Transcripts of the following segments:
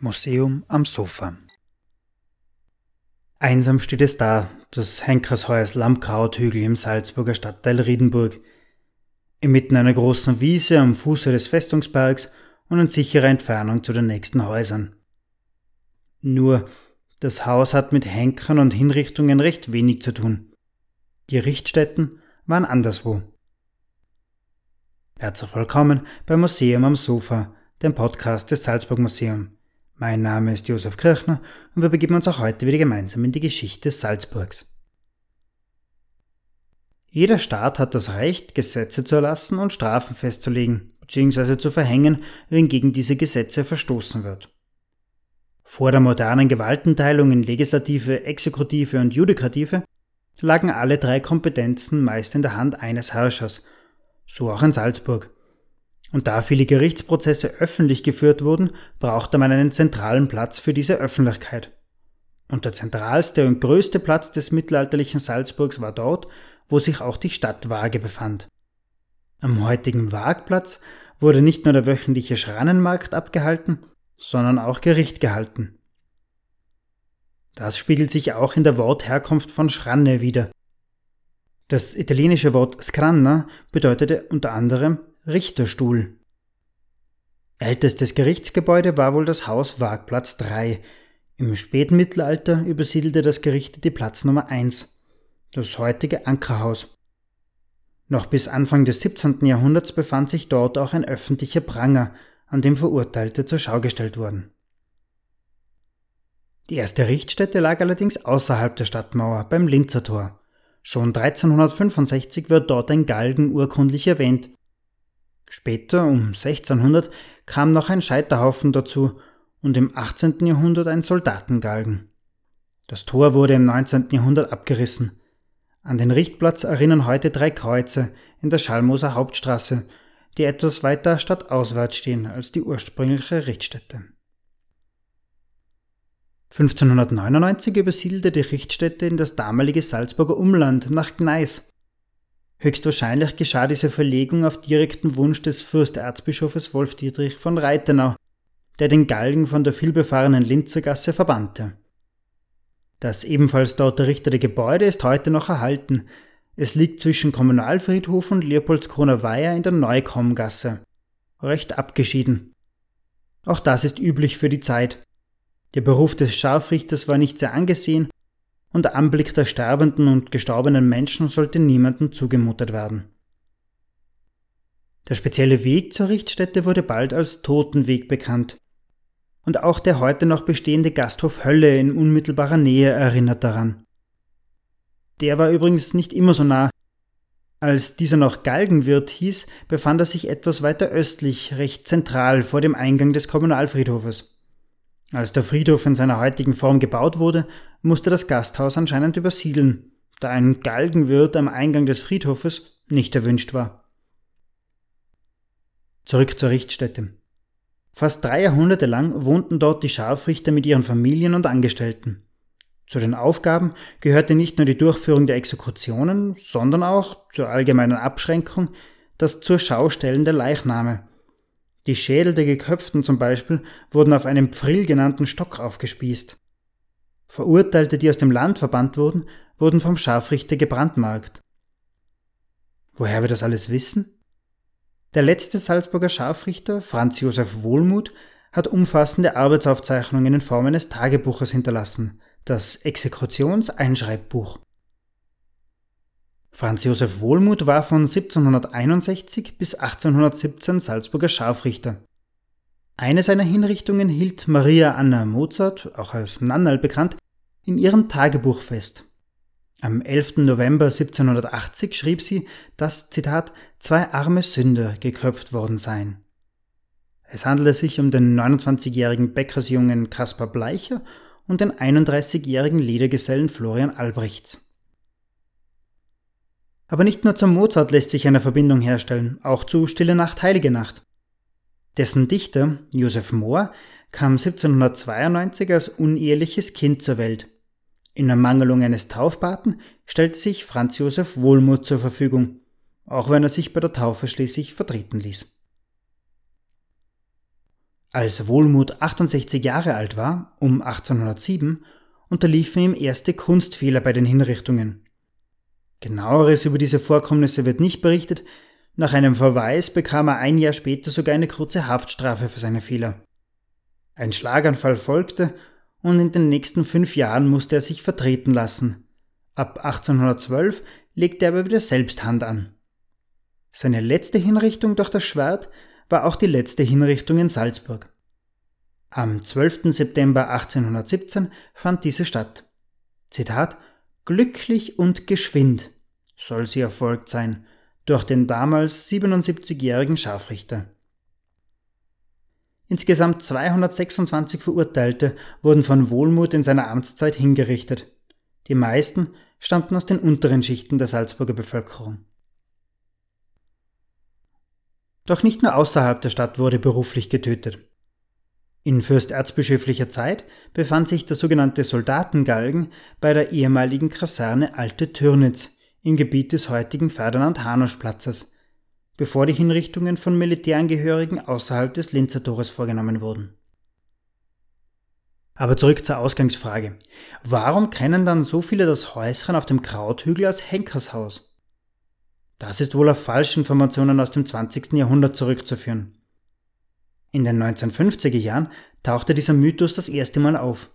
Museum am Sofa Einsam steht es da, das Henkersheuers Lammkrauthügel im Salzburger Stadtteil Riedenburg. Inmitten einer großen Wiese am Fuße des Festungsbergs und in sicherer Entfernung zu den nächsten Häusern. Nur, das Haus hat mit Henkern und Hinrichtungen recht wenig zu tun. Die Richtstätten waren anderswo. Herzlich willkommen beim Museum am Sofa, dem Podcast des Salzburg Museum. Mein Name ist Josef Kirchner und wir begeben uns auch heute wieder gemeinsam in die Geschichte Salzburgs. Jeder Staat hat das Recht, Gesetze zu erlassen und Strafen festzulegen bzw. zu verhängen, wenn gegen diese Gesetze verstoßen wird. Vor der modernen Gewaltenteilung in Legislative, Exekutive und Judikative lagen alle drei Kompetenzen meist in der Hand eines Herrschers, so auch in Salzburg. Und da viele Gerichtsprozesse öffentlich geführt wurden, brauchte man einen zentralen Platz für diese Öffentlichkeit. Und der zentralste und größte Platz des mittelalterlichen Salzburgs war dort, wo sich auch die Stadtwaage befand. Am heutigen Waagplatz wurde nicht nur der wöchentliche Schrannenmarkt abgehalten, sondern auch Gericht gehalten. Das spiegelt sich auch in der Wortherkunft von Schranne wider. Das italienische Wort scranna bedeutete unter anderem Richterstuhl. Ältestes Gerichtsgebäude war wohl das Haus Waagplatz 3. Im Spätmittelalter übersiedelte das Gericht die Platz Nummer 1, das heutige Ankerhaus. Noch bis Anfang des 17. Jahrhunderts befand sich dort auch ein öffentlicher Pranger, an dem Verurteilte zur Schau gestellt wurden. Die erste Richtstätte lag allerdings außerhalb der Stadtmauer beim Linzer Tor. Schon 1365 wird dort ein Galgen urkundlich erwähnt. Später, um 1600, kam noch ein Scheiterhaufen dazu und im 18. Jahrhundert ein Soldatengalgen. Das Tor wurde im 19. Jahrhundert abgerissen. An den Richtplatz erinnern heute drei Kreuze in der Schalmoser Hauptstraße, die etwas weiter stadtauswärts stehen als die ursprüngliche Richtstätte. 1599 übersiedelte die Richtstätte in das damalige Salzburger Umland nach Gneis. Höchstwahrscheinlich geschah diese Verlegung auf direkten Wunsch des Fürsterzbischofes Wolf Dietrich von Reitenau, der den Galgen von der vielbefahrenen Linzergasse verbannte. Das ebenfalls dort errichtete Gebäude ist heute noch erhalten. Es liegt zwischen Kommunalfriedhof und Leopoldskroner Weiher in der Neukommgasse. Recht abgeschieden. Auch das ist üblich für die Zeit. Der Beruf des Scharfrichters war nicht sehr angesehen und der Anblick der sterbenden und gestorbenen Menschen sollte niemandem zugemutet werden. Der spezielle Weg zur Richtstätte wurde bald als Totenweg bekannt. Und auch der heute noch bestehende Gasthof Hölle in unmittelbarer Nähe erinnert daran. Der war übrigens nicht immer so nah. Als dieser noch Galgenwirt hieß, befand er sich etwas weiter östlich, recht zentral vor dem Eingang des Kommunalfriedhofes. Als der Friedhof in seiner heutigen Form gebaut wurde, musste das Gasthaus anscheinend übersiedeln, da ein Galgenwirt am Eingang des Friedhofes nicht erwünscht war. Zurück zur Richtstätte. Fast drei Jahrhunderte lang wohnten dort die Scharfrichter mit ihren Familien und Angestellten. Zu den Aufgaben gehörte nicht nur die Durchführung der Exekutionen, sondern auch zur allgemeinen Abschränkung das zur Schaustellen der Leichname, die Schädel der Geköpften zum Beispiel wurden auf einem Pfrill genannten Stock aufgespießt. Verurteilte, die aus dem Land verbannt wurden, wurden vom Scharfrichter gebrandmarkt. Woher wir das alles wissen? Der letzte Salzburger Scharfrichter, Franz Josef Wohlmuth, hat umfassende Arbeitsaufzeichnungen in Form eines Tagebuches hinterlassen, das Exekutionseinschreibbuch. Franz Josef Wohlmuth war von 1761 bis 1817 Salzburger Scharfrichter. Eine seiner Hinrichtungen hielt Maria Anna Mozart, auch als Nannal bekannt, in ihrem Tagebuch fest. Am 11. November 1780 schrieb sie, dass, Zitat, zwei arme Sünder geköpft worden seien. Es handelte sich um den 29-jährigen Bäckersjungen Kaspar Bleicher und den 31-jährigen Ledergesellen Florian Albrechts. Aber nicht nur zum Mozart lässt sich eine Verbindung herstellen, auch zu Stille Nacht, Heilige Nacht. Dessen Dichter, Josef Mohr, kam 1792 als uneheliches Kind zur Welt. In Ermangelung eines Taufpaten stellte sich Franz Josef Wohlmuth zur Verfügung, auch wenn er sich bei der Taufe schließlich vertreten ließ. Als Wohlmuth 68 Jahre alt war, um 1807, unterliefen ihm erste Kunstfehler bei den Hinrichtungen. Genaueres über diese Vorkommnisse wird nicht berichtet, nach einem Verweis bekam er ein Jahr später sogar eine kurze Haftstrafe für seine Fehler. Ein Schlaganfall folgte und in den nächsten fünf Jahren musste er sich vertreten lassen. Ab 1812 legte er aber wieder selbst Hand an. Seine letzte Hinrichtung durch das Schwert war auch die letzte Hinrichtung in Salzburg. Am 12. September 1817 fand diese statt. Zitat Glücklich und geschwind soll sie erfolgt sein durch den damals 77-jährigen Scharfrichter. Insgesamt 226 Verurteilte wurden von Wohlmuth in seiner Amtszeit hingerichtet. Die meisten stammten aus den unteren Schichten der Salzburger Bevölkerung. Doch nicht nur außerhalb der Stadt wurde beruflich getötet. In fürsterzbischöflicher Zeit befand sich der sogenannte Soldatengalgen bei der ehemaligen Kaserne Alte Türnitz im Gebiet des heutigen Ferdinand-Hanusch-Platzes, bevor die Hinrichtungen von Militärangehörigen außerhalb des Linzer Tores vorgenommen wurden. Aber zurück zur Ausgangsfrage. Warum kennen dann so viele das Häuschen auf dem Krauthügel als Henkershaus? Das ist wohl auf Falschinformationen aus dem 20. Jahrhundert zurückzuführen. In den 1950er Jahren tauchte dieser Mythos das erste Mal auf.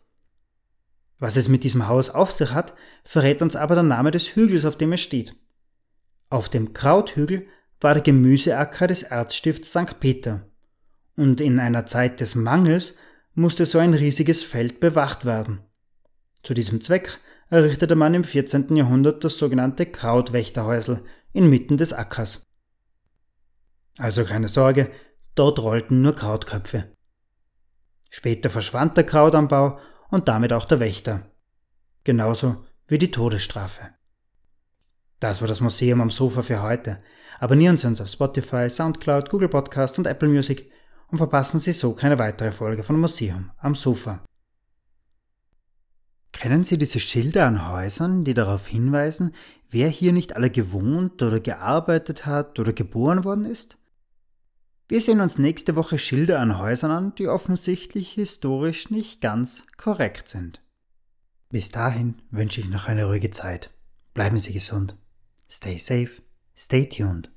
Was es mit diesem Haus auf sich hat, verrät uns aber der Name des Hügels, auf dem es steht. Auf dem Krauthügel war der Gemüseacker des Erzstifts St. Peter. Und in einer Zeit des Mangels musste so ein riesiges Feld bewacht werden. Zu diesem Zweck errichtete man im 14. Jahrhundert das sogenannte Krautwächterhäusl inmitten des Ackers. Also keine Sorge, dort rollten nur Krautköpfe. Später verschwand der Krautanbau und damit auch der Wächter. Genauso wie die Todesstrafe. Das war das Museum am Sofa für heute. Abonnieren Sie uns auf Spotify, Soundcloud, Google Podcast und Apple Music und verpassen Sie so keine weitere Folge von Museum am Sofa. Kennen Sie diese Schilder an Häusern, die darauf hinweisen, wer hier nicht alle gewohnt oder gearbeitet hat oder geboren worden ist? Wir sehen uns nächste Woche Schilder an Häusern an, die offensichtlich historisch nicht ganz korrekt sind. Bis dahin wünsche ich noch eine ruhige Zeit. Bleiben Sie gesund. Stay safe. Stay tuned.